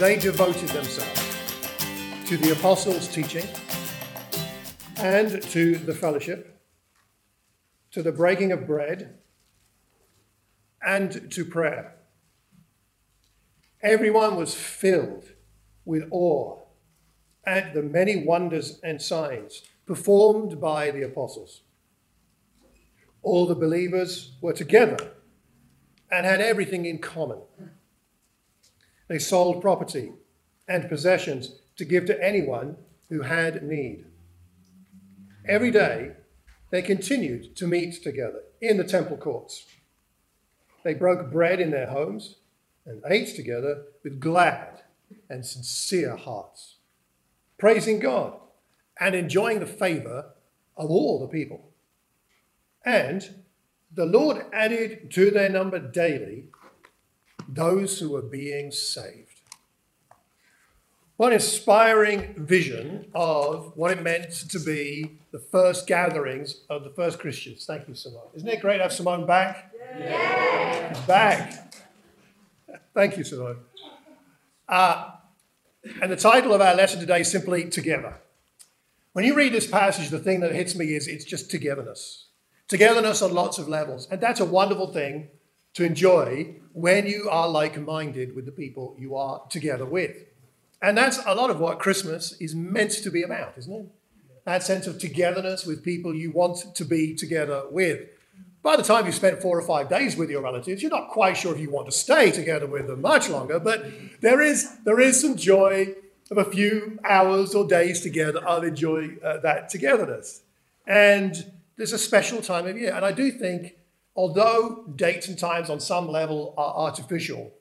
they devoted themselves to the apostles' teaching and to the fellowship, to the breaking of bread, and to prayer. Everyone was filled with awe at the many wonders and signs performed by the apostles. All the believers were together and had everything in common. They sold property and possessions to give to anyone who had need. Every day, they continued to meet together in the temple courts. They broke bread in their homes and ate together with glad and sincere hearts, praising God and enjoying the favor of all the people. And the Lord added to their number daily those who are being saved. One inspiring vision of what it meant to be the first gatherings of the first Christians. Thank you, Simone. Isn't it great to have Simone back? Yeah. Back. Thank you, Simone. Uh, and the title of our lesson today is simply Together. When you read this passage, the thing that hits me is it's just togetherness. Togetherness on lots of levels. And that's a wonderful thing to enjoy when you are like minded with the people you are together with. And that's a lot of what Christmas is meant to be about, isn't it? That sense of togetherness with people you want to be together with. By the time you've spent four or five days with your relatives, you're not quite sure if you want to stay together with them much longer, but there is, there is some joy of a few hours or days together. I'll enjoy uh, that togetherness. And there's a special time of year. And I do think, although dates and times on some level are artificial,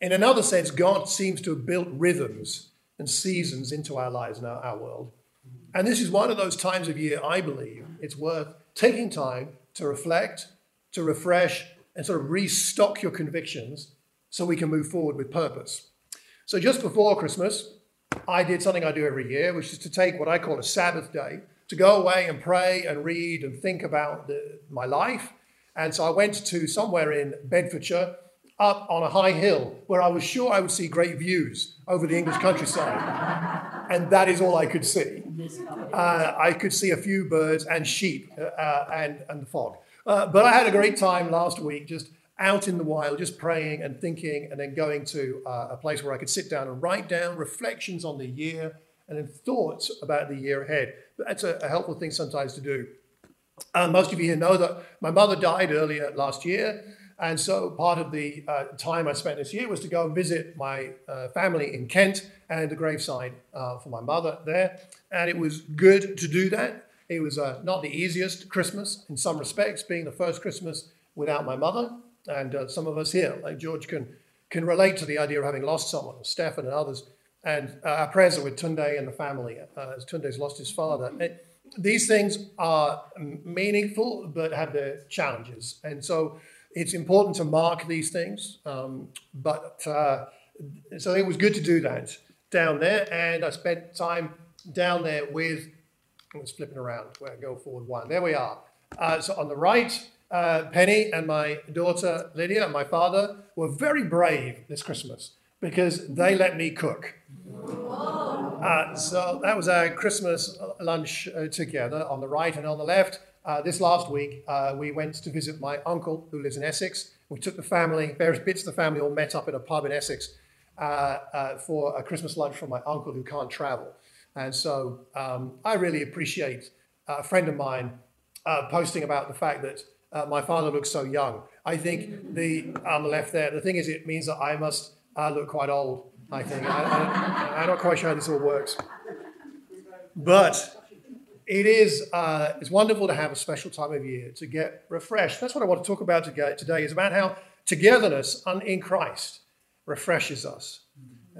in another sense, God seems to have built rhythms and seasons into our lives and our, our world. And this is one of those times of year, I believe, it's worth taking time to reflect, to refresh, and sort of restock your convictions so we can move forward with purpose. So just before Christmas, I did something I do every year, which is to take what I call a Sabbath day to go away and pray and read and think about the, my life. And so I went to somewhere in Bedfordshire, up on a high hill, where I was sure I would see great views over the English countryside. and that is all I could see. Uh, I could see a few birds and sheep uh, uh, and, and the fog. Uh, but I had a great time last week just out in the wild, just praying and thinking, and then going to uh, a place where I could sit down and write down reflections on the year and then thoughts about the year ahead. That's a, a helpful thing sometimes to do. Uh, most of you here know that my mother died earlier last year. And so part of the uh, time I spent this year was to go and visit my uh, family in Kent and the graveside uh, for my mother there. And it was good to do that. It was uh, not the easiest Christmas in some respects, being the first Christmas without my mother. And uh, some of us here, like George, can, can relate to the idea of having lost someone, Stefan and others. And our prayers are with Tunde and the family, as Tunde's lost his father. It, these things are meaningful, but have their challenges. And so it's important to mark these things. Um, but uh, so it was good to do that down there. And I spent time down there with, I'm just flipping around, where I go forward one. There we are. Uh, so on the right, uh, Penny and my daughter Lydia and my father were very brave this Christmas because they let me cook. Uh, so that was our Christmas lunch uh, together on the right and on the left. Uh, this last week, uh, we went to visit my uncle who lives in Essex. We took the family, various bits of the family, all met up in a pub in Essex uh, uh, for a Christmas lunch for my uncle who can't travel. And so um, I really appreciate a friend of mine posting about the fact that my father looks so young. I think the on the left there, the thing is, it means that I must look quite old, I think. I, am not quite sure how this all works. But it is uh, it's wonderful to have a special time of year to get refreshed. That's what I want to talk about today, Today is about how togetherness in Christ refreshes us.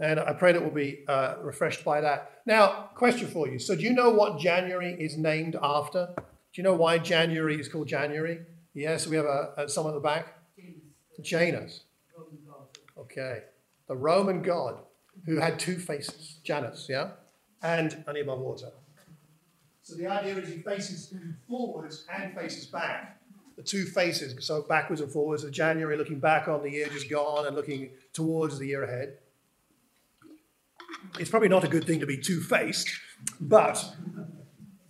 And I pray that we'll be uh, refreshed by that. Now, question for you. So, do you know what January is named after? Do you know why January is called January? Yes, we have a, a someone at the back. Janus. Okay the Roman god who had two faces, Janus, yeah? And I need my water. So the idea is he faces forwards and faces back. The two faces, so backwards and forwards, of January looking back on the year just gone and looking towards the year ahead. it's probably not a good thing to be two faced, but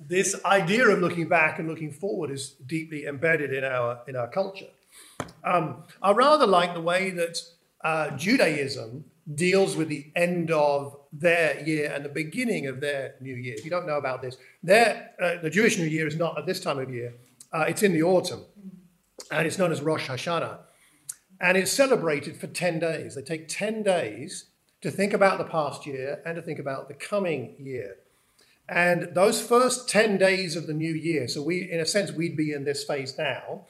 this idea of looking back and looking forward is deeply embedded in our, in our culture. Um, I rather like the way that uh, Judaism deals with the end of their year and the beginning of their new year. If you don't know about this, their, uh, the Jewish New Year is not at this time of year, uh, it's in the autumn, and it's known as Rosh Hashanah. And it's celebrated for 10 days. They take 10 days to think about the past year and to think about the coming year. And those first 10 days of the new year, so we, in a sense, we'd be in this phase now,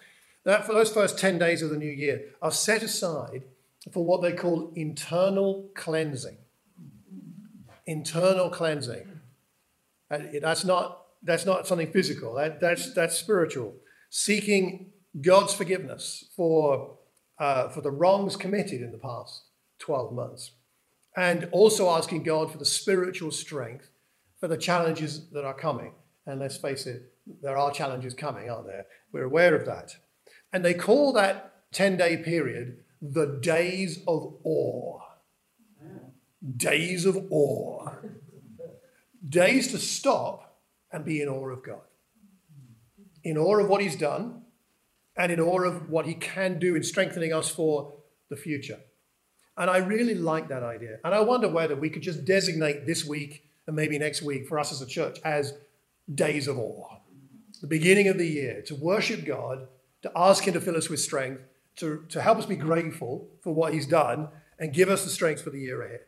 that for those first 10 days of the new year are set aside for what they call internal cleansing. Internal cleansing. That's not, that's not something physical, that, that's, that's spiritual. Seeking God's forgiveness for, uh, for the wrongs committed in the past 12 months. And also asking God for the spiritual strength for the challenges that are coming. And let's face it, there are challenges coming, aren't there? We're aware of that. And they call that 10 day period the days of awe. Days of awe. Days to stop and be in awe of God. In awe of what He's done and in awe of what He can do in strengthening us for the future. And I really like that idea. And I wonder whether we could just designate this week and maybe next week for us as a church as days of awe. The beginning of the year to worship God, to ask Him to fill us with strength, to, to help us be grateful for what He's done, and give us the strength for the year ahead.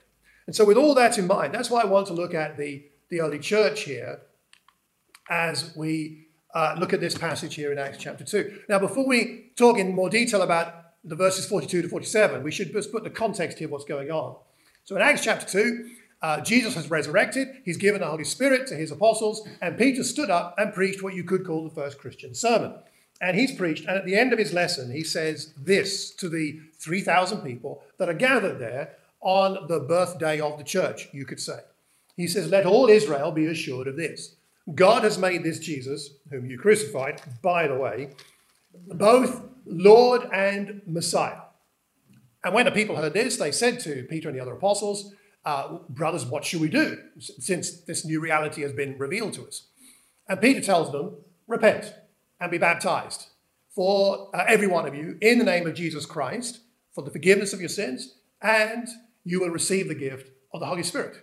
And so, with all that in mind, that's why I want to look at the, the early church here as we uh, look at this passage here in Acts chapter 2. Now, before we talk in more detail about the verses 42 to 47, we should just put the context here what's going on. So, in Acts chapter 2, uh, Jesus has resurrected, he's given the Holy Spirit to his apostles, and Peter stood up and preached what you could call the first Christian sermon. And he's preached, and at the end of his lesson, he says this to the 3,000 people that are gathered there on the birthday of the church, you could say. He says, Let all Israel be assured of this God has made this Jesus, whom you crucified, by the way, both Lord and Messiah. And when the people heard this, they said to Peter and the other apostles, uh, Brothers, what should we do since this new reality has been revealed to us? And Peter tells them, Repent and be baptized for uh, every one of you in the name of Jesus Christ for the forgiveness of your sins, and you will receive the gift of the Holy Spirit.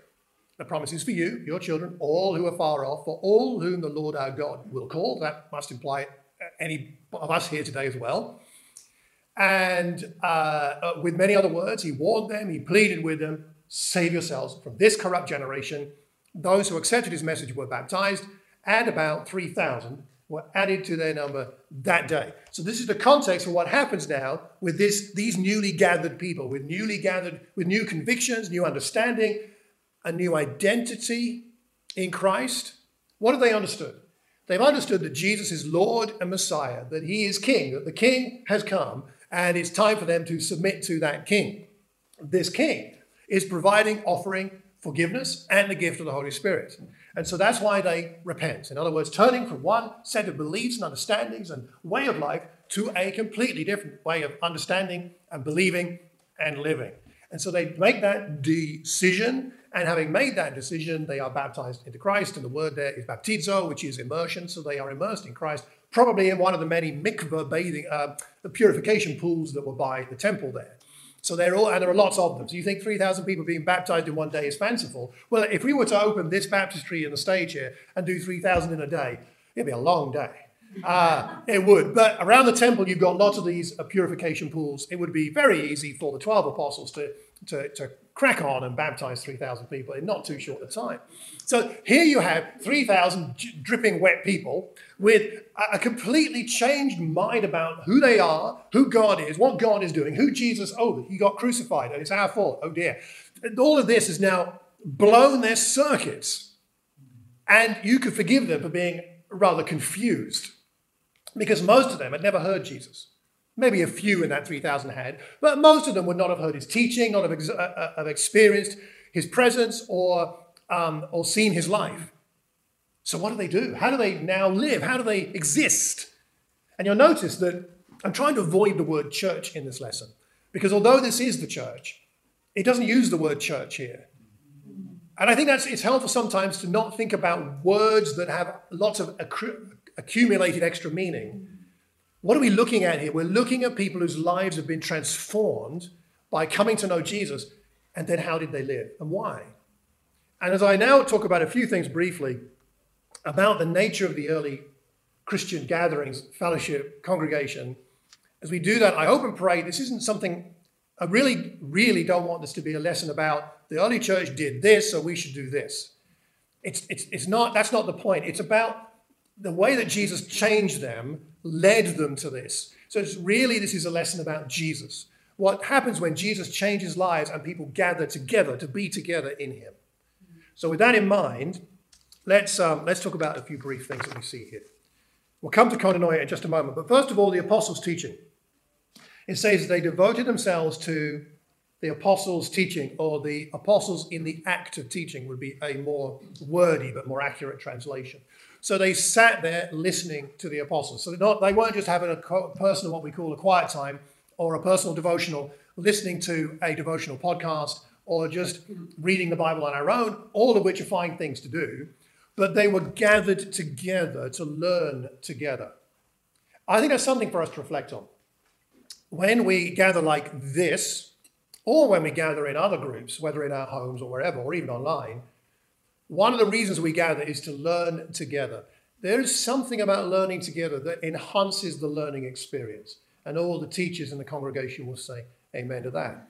The promise is for you, your children, all who are far off, for all whom the Lord our God will call. That must imply uh, any of us here today as well. And uh, uh, with many other words, he warned them, he pleaded with them, save yourselves from this corrupt generation. Those who accepted his message were baptized, and about 3,000 were added to their number that day. So this is the context for what happens now with this, these newly gathered people, with newly gathered, with new convictions, new understanding, a new identity in Christ. What have they understood? They've understood that Jesus is Lord and Messiah, that he is King, that the King has come, and it's time for them to submit to that King. This King is providing, offering forgiveness and the gift of the Holy Spirit. And so that's why they repent. In other words, turning from one set of beliefs and understandings and way of life to a completely different way of understanding and believing and living. And so they make that decision, and having made that decision, they are baptized into Christ. And the word there is baptizo, which is immersion. So they are immersed in Christ, probably in one of the many mikveh bathing, uh, the purification pools that were by the temple there. So they're all, and there are lots of them. So you think 3,000 people being baptized in one day is fanciful. Well, if we were to open this baptistry in the stage here and do 3,000 in a day, it'd be a long day. Uh, it would. But around the temple, you've got lots of these purification pools. It would be very easy for the 12 apostles to, to, to crack on and baptize 3,000 people in not too short a time. So here you have 3,000 dripping wet people with a completely changed mind about who they are, who God is, what God is doing, who Jesus, oh, he got crucified, and it's our fault, oh dear. All of this has now blown their circuits. And you could forgive them for being rather confused because most of them had never heard Jesus. Maybe a few in that 3,000 had, but most of them would not have heard his teaching, not have, ex- uh, uh, have experienced his presence or, um, or seen his life. So, what do they do? How do they now live? How do they exist? And you'll notice that I'm trying to avoid the word church in this lesson because although this is the church, it doesn't use the word church here. And I think that's it's helpful sometimes to not think about words that have lots of accru- accumulated extra meaning. What are we looking at here? We're looking at people whose lives have been transformed by coming to know Jesus, and then how did they live and why? And as I now talk about a few things briefly about the nature of the early Christian gatherings, fellowship, congregation, as we do that, I hope and pray this isn't something I really, really don't want this to be a lesson about the early church did this, so we should do this. It's, it's, it's not, that's not the point. It's about the way that Jesus changed them led them to this. So it's really, this is a lesson about Jesus. What happens when Jesus changes lives and people gather together to be together in him. So with that in mind, let's, um, let's talk about a few brief things that we see here. We'll come to koinonia in just a moment. But first of all, the apostles' teaching. It says they devoted themselves to the apostles' teaching, or the apostles in the act of teaching would be a more wordy but more accurate translation. So they sat there listening to the apostles. So not, they weren't just having a personal, what we call a quiet time, or a personal devotional, listening to a devotional podcast, or just reading the Bible on our own, all of which are fine things to do. But they were gathered together to learn together. I think that's something for us to reflect on when we gather like this, or when we gather in other groups, whether in our homes or wherever, or even online, one of the reasons we gather is to learn together. There is something about learning together that enhances the learning experience. And all the teachers in the congregation will say amen to that.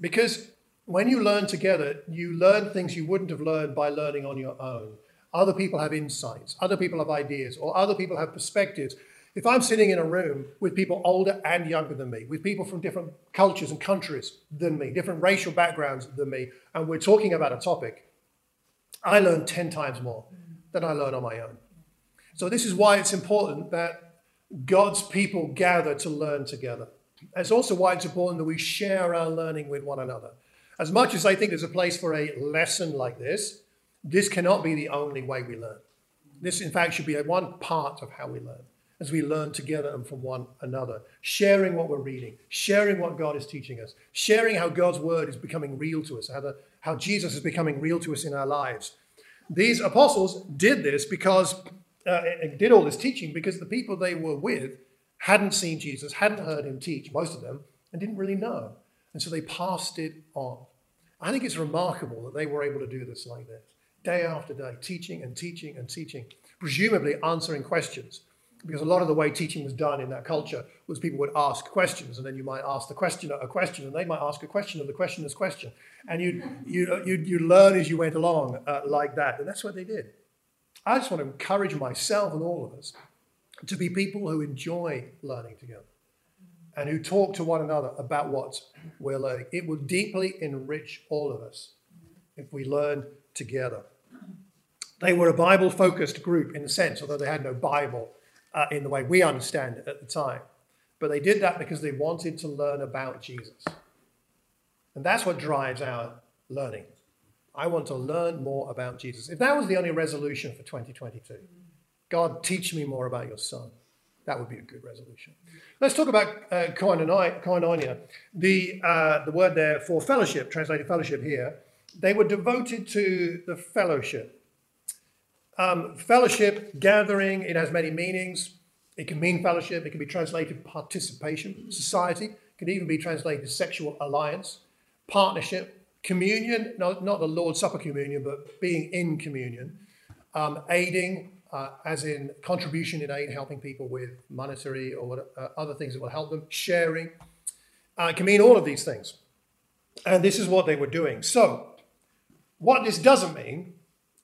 Because when you learn together, you learn things you wouldn't have learned by learning on your own. Other people have insights, other people have ideas, or other people have perspectives if I'm sitting in a room with people older and younger than me, with people from different cultures and countries than me, different racial backgrounds than me, and we're talking about a topic, I learn 10 times more than I learn on my own. So, this is why it's important that God's people gather to learn together. It's also why it's important that we share our learning with one another. As much as I think there's a place for a lesson like this, this cannot be the only way we learn. This, in fact, should be one part of how we learn as we learn together and from one another, sharing what we're reading, sharing what God is teaching us, sharing how God's word is becoming real to us, how, the, how Jesus is becoming real to us in our lives. These apostles did this because, uh, did all this teaching because the people they were with hadn't seen Jesus, hadn't heard him teach, most of them, and didn't really know. And so they passed it on. I think it's remarkable that they were able to do this like this, day after day, teaching and teaching and teaching, presumably answering questions because a lot of the way teaching was done in that culture was people would ask questions, and then you might ask the questioner a question, and they might ask a question of the questioner's question, and you you you you learn as you went along uh, like that, and that's what they did. I just want to encourage myself and all of us to be people who enjoy learning together and who talk to one another about what we're learning. It will deeply enrich all of us if we learn together. They were a Bible focused group in a sense, although they had no Bible uh, in the way we understand it at the time. But they did that because they wanted to learn about Jesus. And that's what drives our learning. I want to learn more about Jesus. If that was the only resolution for 2022, God, teach me more about your son. That would be a good resolution. Let's talk about uh, koinonia. The, uh, the word there for fellowship, translated fellowship here, they were devoted to the fellowship. Um, fellowship, gathering, it has many meanings. It can mean fellowship, it can be translated participation, society, it can even be translated sexual alliance, partnership, communion, not, not the Lord's Supper communion, but being in communion, um, aiding, uh, as in contribution in aid, helping people with monetary or what, uh, other things that will help them, sharing. Uh, it can mean all of these things. And this is what they were doing. So, what this doesn't mean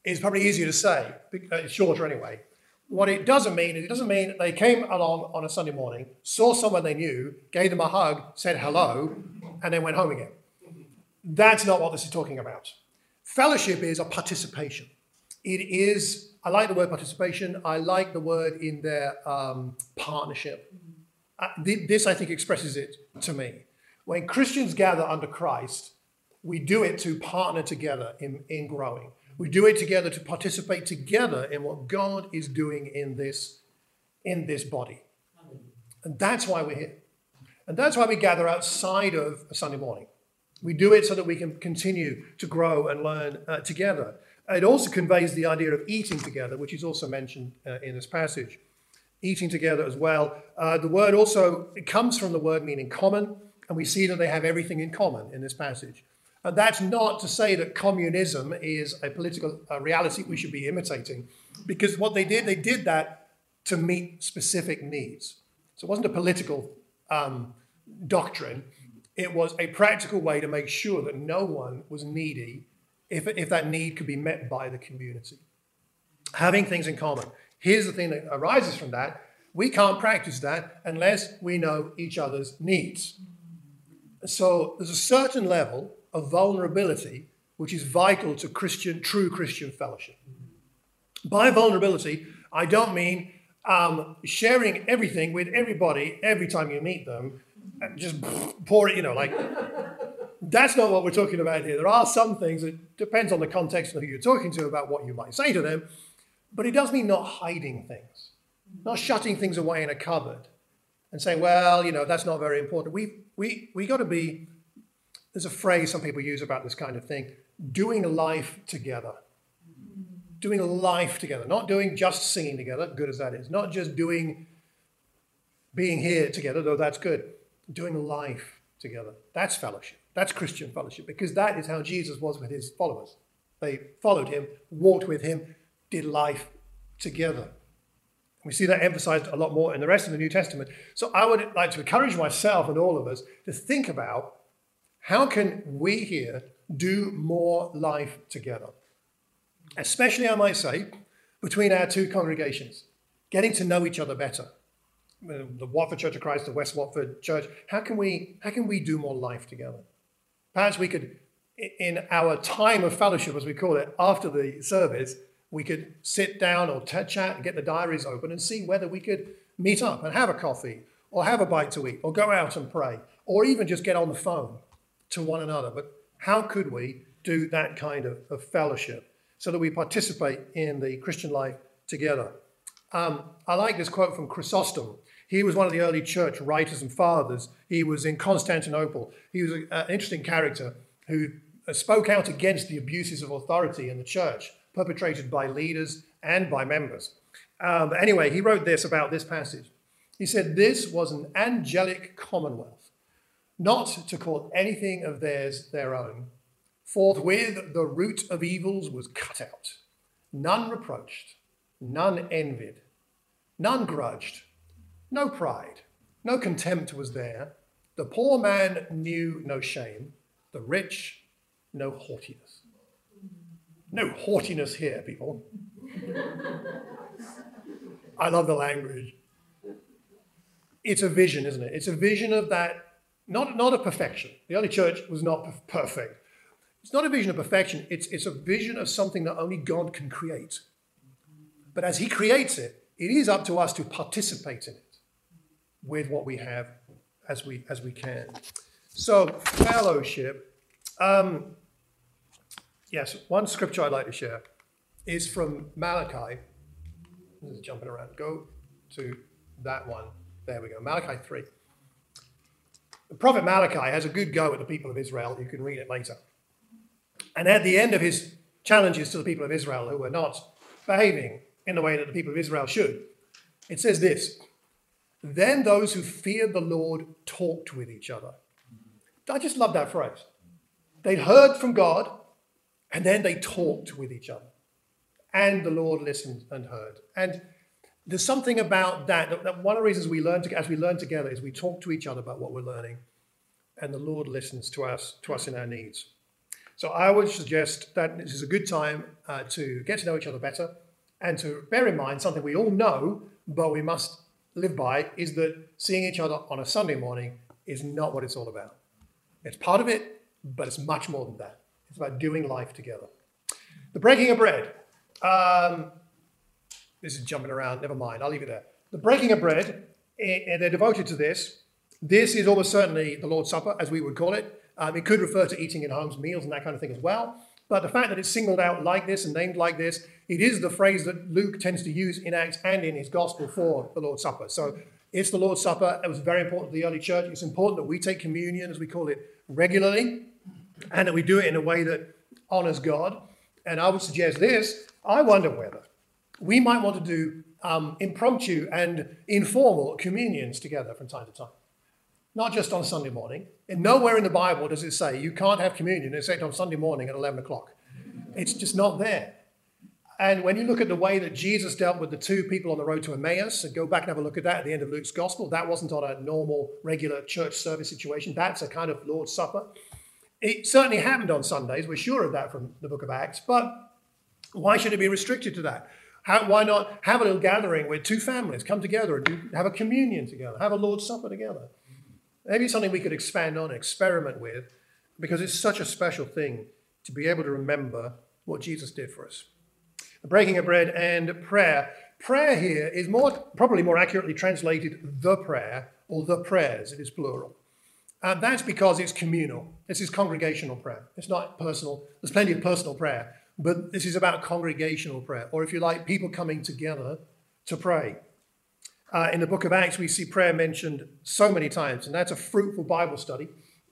is probably easier to say. Uh, it's shorter anyway. What it doesn't mean is it doesn't mean they came along on a Sunday morning, saw someone they knew, gave them a hug, said hello, and then went home again. That's not what this is talking about. Fellowship is a participation. It is, I like the word participation, I like the word in their um, partnership. Uh, th- this, I think, expresses it to me. When Christians gather under Christ, we do it to partner together in, in growing. We do it together to participate together in what God is doing in this, in this body. And that's why we're here. And that's why we gather outside of a Sunday morning. We do it so that we can continue to grow and learn uh, together. It also conveys the idea of eating together, which is also mentioned uh, in this passage. Eating together as well. Uh, the word also it comes from the word meaning common, and we see that they have everything in common in this passage. And that's not to say that communism is a political reality we should be imitating, because what they did, they did that to meet specific needs. So it wasn't a political um, doctrine, it was a practical way to make sure that no one was needy if, if that need could be met by the community. Having things in common. Here's the thing that arises from that we can't practice that unless we know each other's needs. So there's a certain level of vulnerability which is vital to Christian, true Christian fellowship. By vulnerability, I don't mean um, sharing everything with everybody every time you meet them, and just pour it, you know, like that's not what we're talking about here. There are some things that depends on the context of who you're talking to about what you might say to them, but it does mean not hiding things, not shutting things away in a cupboard and saying, well, you know, that's not very important. We we we got to be. There's a phrase some people use about this kind of thing: doing life together. Doing life together, not doing just singing together, good as that is, not just doing being here together, though that's good. Doing life together. That's fellowship. That's Christian fellowship because that is how Jesus was with his followers. They followed him, walked with him, did life together. We see that emphasized a lot more in the rest of the New Testament. So I would like to encourage myself and all of us to think about how can we here do more life together? Especially, I might say, between our two congregations, getting to know each other better. The Watford Church of Christ, the West Watford Church, how can we, how can we do more life together? Perhaps we could, in our time of fellowship, as we call it, after the service, we could sit down or chat and get the diaries open and see whether we could meet up and have a coffee or have a bite to eat or go out and pray or even just get on the phone to one another. But how could we do that kind of, of fellowship so that we participate in the Christian life together? Um, I like this quote from Chrysostom. He was one of the early church writers and fathers. He was in Constantinople. He was an interesting character who uh, spoke out against the abuses of authority in the church perpetrated by leaders and by members. Um, anyway, he wrote this about this passage. He said, This was an angelic commonwealth, not to call anything of theirs their own. Forthwith the root of evils was cut out. None reproached, none envied, none grudged no pride, no contempt was there. The poor man knew no shame, the rich, no haughtiness. No haughtiness here, people. I love the language. It's a vision, isn't it? It's a vision of that, not, not a perfection. The early church was not perfect. It's not a vision of perfection, it's, it's a vision of something that only God can create. But as He creates it, it is up to us to participate in it with what we have as we as we can. So fellowship. Um, yes, one scripture I'd like to share is from Malachi. This is jumping around. Go to that one. There we go. Malachi three. The prophet Malachi has a good go at the people of Israel. You can read it later. And at the end of his challenges to the people of Israel who were not behaving in the way that the people of Israel should, it says this then those who feared the Lord talked with each other. I just love that phrase. They'd heard from God, and then they talked with each other. And the Lord listened and heard. And there's something about that, that one of the reasons we learn to, as we learn together is we talk to each other about what we're learning, and the Lord listens to us, to us in our needs. So I would suggest that this is a good time uh, to get to know each other better and to bear in mind something we all know, but we must live by is that seeing each other on a Sunday morning is not what it's all about. It's part of it, but it's much more than that. It's about doing life together. The breaking of bread. Um, this is jumping around, never mind, I'll leave it there. The breaking of bread, and eh, eh, they're devoted to this. This is almost certainly the Lord's Supper, as we would call it. Um, it could refer to eating in homes, meals, and that kind of thing as well. But the fact that it's singled out like this and named like this, it is the phrase that Luke tends to use in Acts and in his gospel for the Lord's Supper. So it's the Lord's Supper. It was very important to the early church. It's important that we take communion, as we call it, regularly. and that we do it in a way that honors God. And I would suggest this I wonder whether we might want to do um, impromptu and informal communions together from time to time. Not just on Sunday morning. And nowhere in the Bible does it say you can't have communion except on Sunday morning at 11 o'clock. It's just not there. And when you look at the way that Jesus dealt with the two people on the road to Emmaus, and go back and have a look at that at the end of Luke's gospel, that wasn't on a normal, regular church service situation. That's a kind of Lord's Supper. It certainly happened on Sundays. We're sure of that from the book of Acts. But why should it be restricted to that? How, why not have a little gathering where two families come together and do, have a communion together, have a Lord's Supper together? Maybe it's something we could expand on, experiment with, because it's such a special thing to be able to remember what Jesus did for us. The breaking of bread and prayer. Prayer here is more probably more accurately translated the prayer or the prayers. It is plural. And that's because it's communal. This is congregational prayer. It's not personal. There's plenty of personal prayer, but this is about congregational prayer, or if you like, people coming together to pray. Uh, in the book of Acts, we see prayer mentioned so many times, and that's a fruitful Bible study,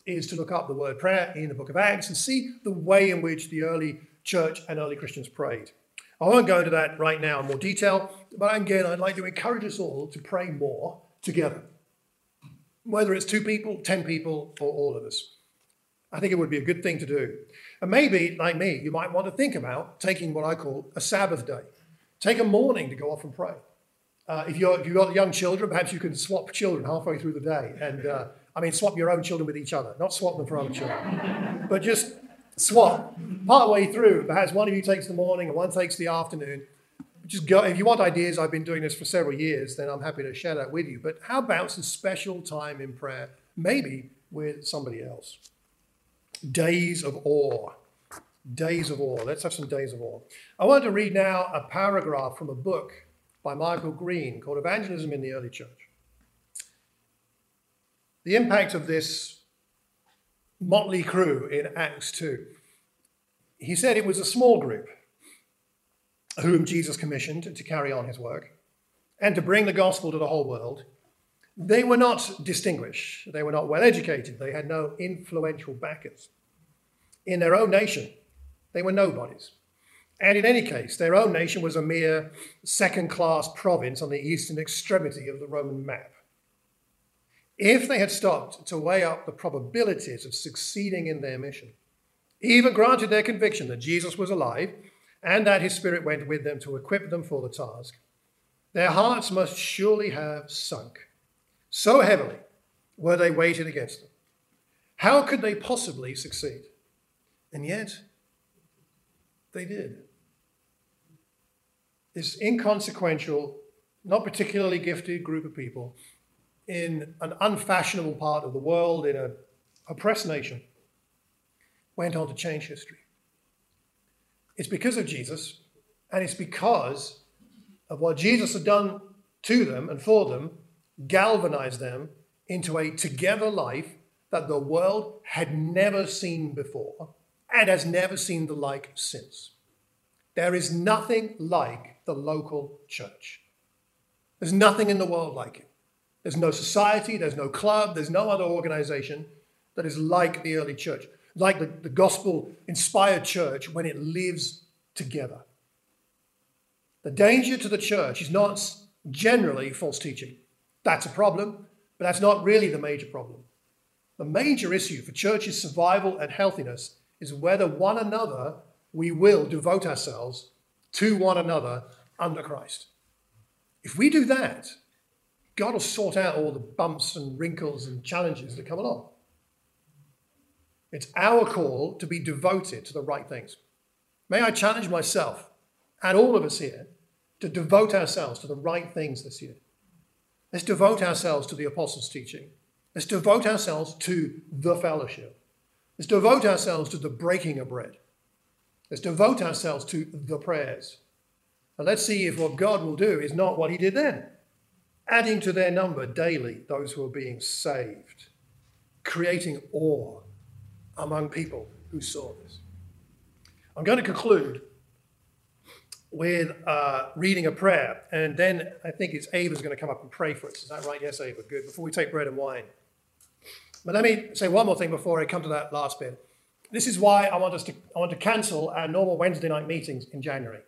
is to look up the word prayer in the book of Acts and see the way in which the early church and early Christians prayed. I won't go into that right now in more detail, but again, I'd like to encourage us all to pray more together. Whether it's two people, ten people, or all of us. I think it would be a good thing to do. And maybe, like me, you might want to think about taking what I call a Sabbath day. Take a morning to go off and pray. Uh, if, if you've got young children, perhaps you can swap children halfway through the day. And uh, I mean, swap your own children with each other, not swap them for other children. but just swap partway through. Perhaps one of you takes the morning and one takes the afternoon. Just go. If you want ideas, I've been doing this for several years. Then I'm happy to share that with you. But how about some special time in prayer, maybe with somebody else? Days of awe. Days of awe. Let's have some days of awe. I want to read now a paragraph from a book by Michael Green called Evangelism in the Early Church. The impact of this motley crew in Acts 2. He said it was a small group whom Jesus commissioned to carry on his work and to bring the gospel to the whole world. They were not distinguished, they were not well educated, they had no influential backers. In their own nation, they were nobodies. And in any case, their own nation was a mere second class province on the eastern extremity of the Roman map. If they had stopped to weigh up the probabilities of succeeding in their mission, even granted their conviction that Jesus was alive and that his spirit went with them to equip them for the task, their hearts must surely have sunk. So heavily were they weighted against them. How could they possibly succeed? And yet, they did. This inconsequential, not particularly gifted group of people in an unfashionable part of the world, in an oppressed nation, went on to change history. It's because of Jesus, and it's because of what Jesus had done to them and for them, galvanized them into a together life that the world had never seen before and has never seen the like since. There is nothing like the local church. There's nothing in the world like it. There's no society, there's no club, there's no other organization that is like the early church, like the, the gospel inspired church when it lives together. The danger to the church is not generally false teaching. That's a problem, but that's not really the major problem. The major issue for church's survival and healthiness is whether one another we will devote ourselves to one another under Christ. If we do that, God will sort out all the bumps and wrinkles and challenges that come along. It's our call to be devoted to the right things. May I challenge myself and all of us here to devote ourselves to the right things this year. Let's devote ourselves to the apostles' teaching. Let's devote ourselves to the fellowship. Let's devote ourselves to the breaking of bread. Let's devote ourselves to the prayers. And let's see if what God will do is not what he did then adding to their number daily those who are being saved, creating awe among people who saw this. I'm going to conclude with uh, reading a prayer, and then I think it's Ava's going to come up and pray for us. Is that right? Yes, Ava. Good. Before we take bread and wine. But let me say one more thing before I come to that last bit. this is why I want us to I want to cancel our normal Wednesday night meetings in January.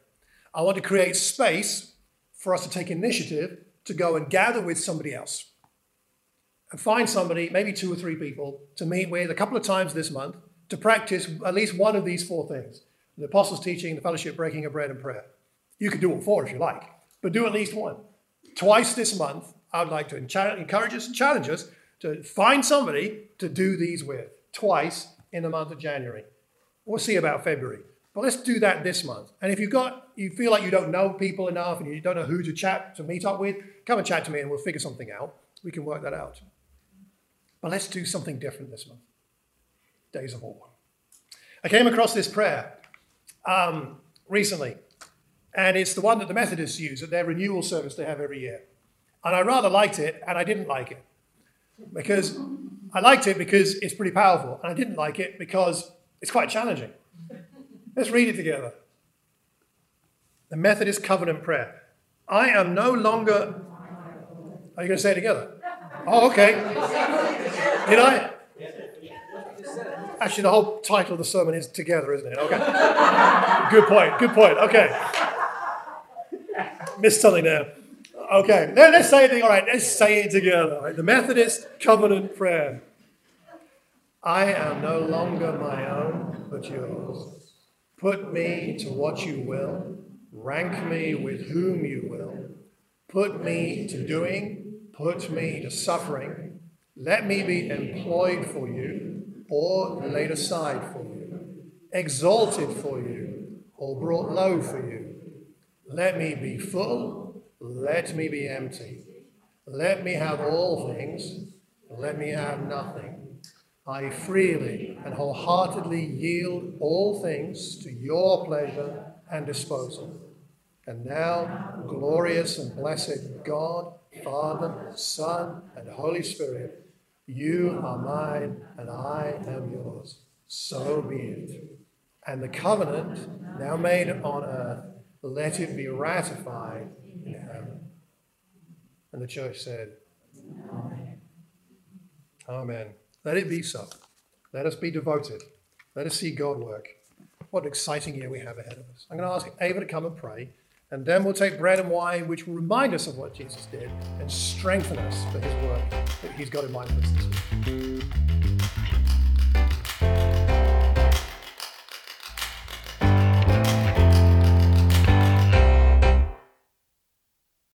I want to create space for us to take initiative to go and gather with somebody else and find somebody, maybe two or three people, to meet with a couple of times this month to practice at least one of these four things the apostles' teaching, the fellowship, breaking of bread, and prayer. You can do all four if you like, but do at least one. Twice this month, I would like to encourage us and challenge us to find somebody to do these with twice in the month of January. We'll see about February. But let's do that this month. And if you've got, you feel like you don't know people enough and you don't know who to chat, to meet up with, come and chat to me and we'll figure something out. We can work that out. But let's do something different this month. Days of awe. I came across this prayer um, recently, and it's the one that the Methodists use at their renewal service they have every year. And I rather liked it, and I didn't like it because I liked it because it's pretty powerful, and I didn't like it because it's quite challenging. Let's read it together. The Methodist Covenant Prayer. I am no longer. Are you going to say it together? Oh, okay. Did I? Actually, the whole title of the sermon is together, isn't it? Okay. Good point. Good point. Okay. Missed something there. Okay. Let's say it. All right. Let's say it together. Right? The Methodist Covenant Prayer. I am no longer my own, but yours. Put me to what you will. Rank me with whom you will. Put me to doing. Put me to suffering. Let me be employed for you or laid aside for you, exalted for you, or brought low for you. Let me be full, let me be empty. Let me have all things, let me have nothing. I freely and wholeheartedly yield all things to your pleasure and disposal. And now, glorious and blessed God, Father, Son, and Holy Spirit, you are mine, and I am yours. So be it. And the covenant now made on earth, let it be ratified in heaven. And the church said, Amen. Amen. Let it be so. Let us be devoted. Let us see God work. What an exciting year we have ahead of us. I'm going to ask Ava to come and pray. And then we'll take bread and wine, which will remind us of what Jesus did and strengthen us for his work that he's got in mind for us this week.